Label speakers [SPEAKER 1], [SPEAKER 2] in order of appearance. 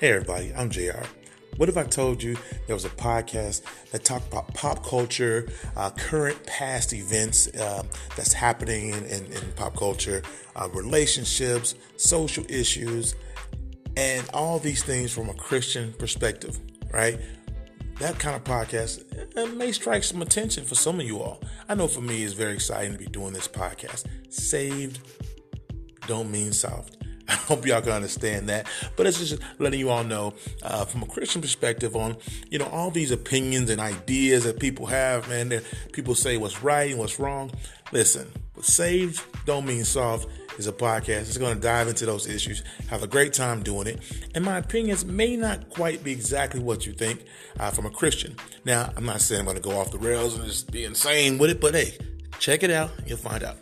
[SPEAKER 1] Hey, everybody, I'm JR. What if I told you there was a podcast that talked about pop culture, uh, current past events uh, that's happening in, in, in pop culture, uh, relationships, social issues, and all these things from a Christian perspective, right? That kind of podcast it may strike some attention for some of you all. I know for me, it's very exciting to be doing this podcast. Saved don't mean soft. Hope y'all can understand that. But it's just letting you all know uh, from a Christian perspective on, you know, all these opinions and ideas that people have, man. that People say what's right and what's wrong. Listen, saved don't mean soft is a podcast. It's going to dive into those issues, have a great time doing it. And my opinions may not quite be exactly what you think uh, from a Christian. Now, I'm not saying I'm going to go off the rails and just be insane with it, but hey, check it out. You'll find out.